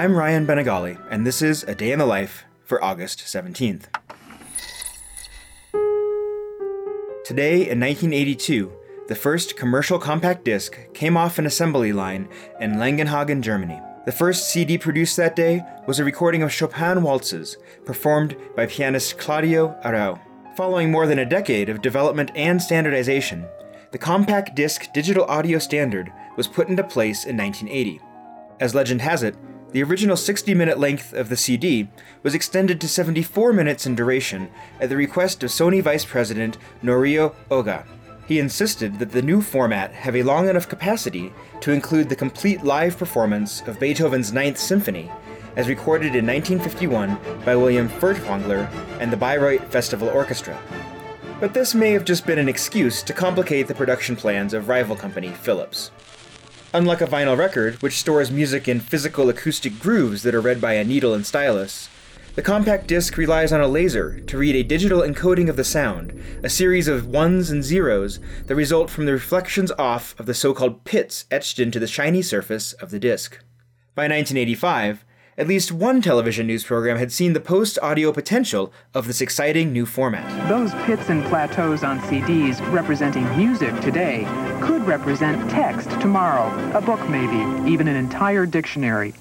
I'm Ryan Bañagale, and this is A Day in the Life for August 17th. Today, in 1982, the first commercial compact disc came off an assembly line in Langenhagen, Germany. The first CD produced that day was a recording of Chopin waltzes, performed by pianist Claudio Arrau. Following more than a decade of development and standardization, the compact disc digital audio standard was put into place in 1980. As legend has it, the original 60 minute length of the CD was extended to 74 minutes in duration at the request of Sony Vice President Norio Ohga. He insisted that the new format have a long enough capacity to include the complete live performance of Beethoven's Ninth Symphony, as recorded in 1951 by Wilhelm Furtwängler and the Bayreuth Festival Orchestra. But this may have just been an excuse to complicate the production plans of rival company Philips. Unlike a vinyl record, which stores music in physical acoustic grooves that are read by a needle and stylus, the compact disc relies on a laser to read a digital encoding of the sound, a series of ones and zeros that result from the reflections off of the so called pits etched into the shiny surface of the disc. By 1985, at least one television news program had seen the post audio potential of this exciting new format. Those pits and plateaus on CDs representing music today could represent text tomorrow, a book maybe, even an entire dictionary.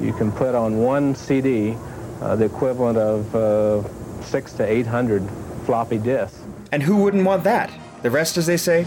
You can put on one CD uh, the equivalent of uh, six to 800 floppy disks. And who wouldn't want that? The rest, as they say,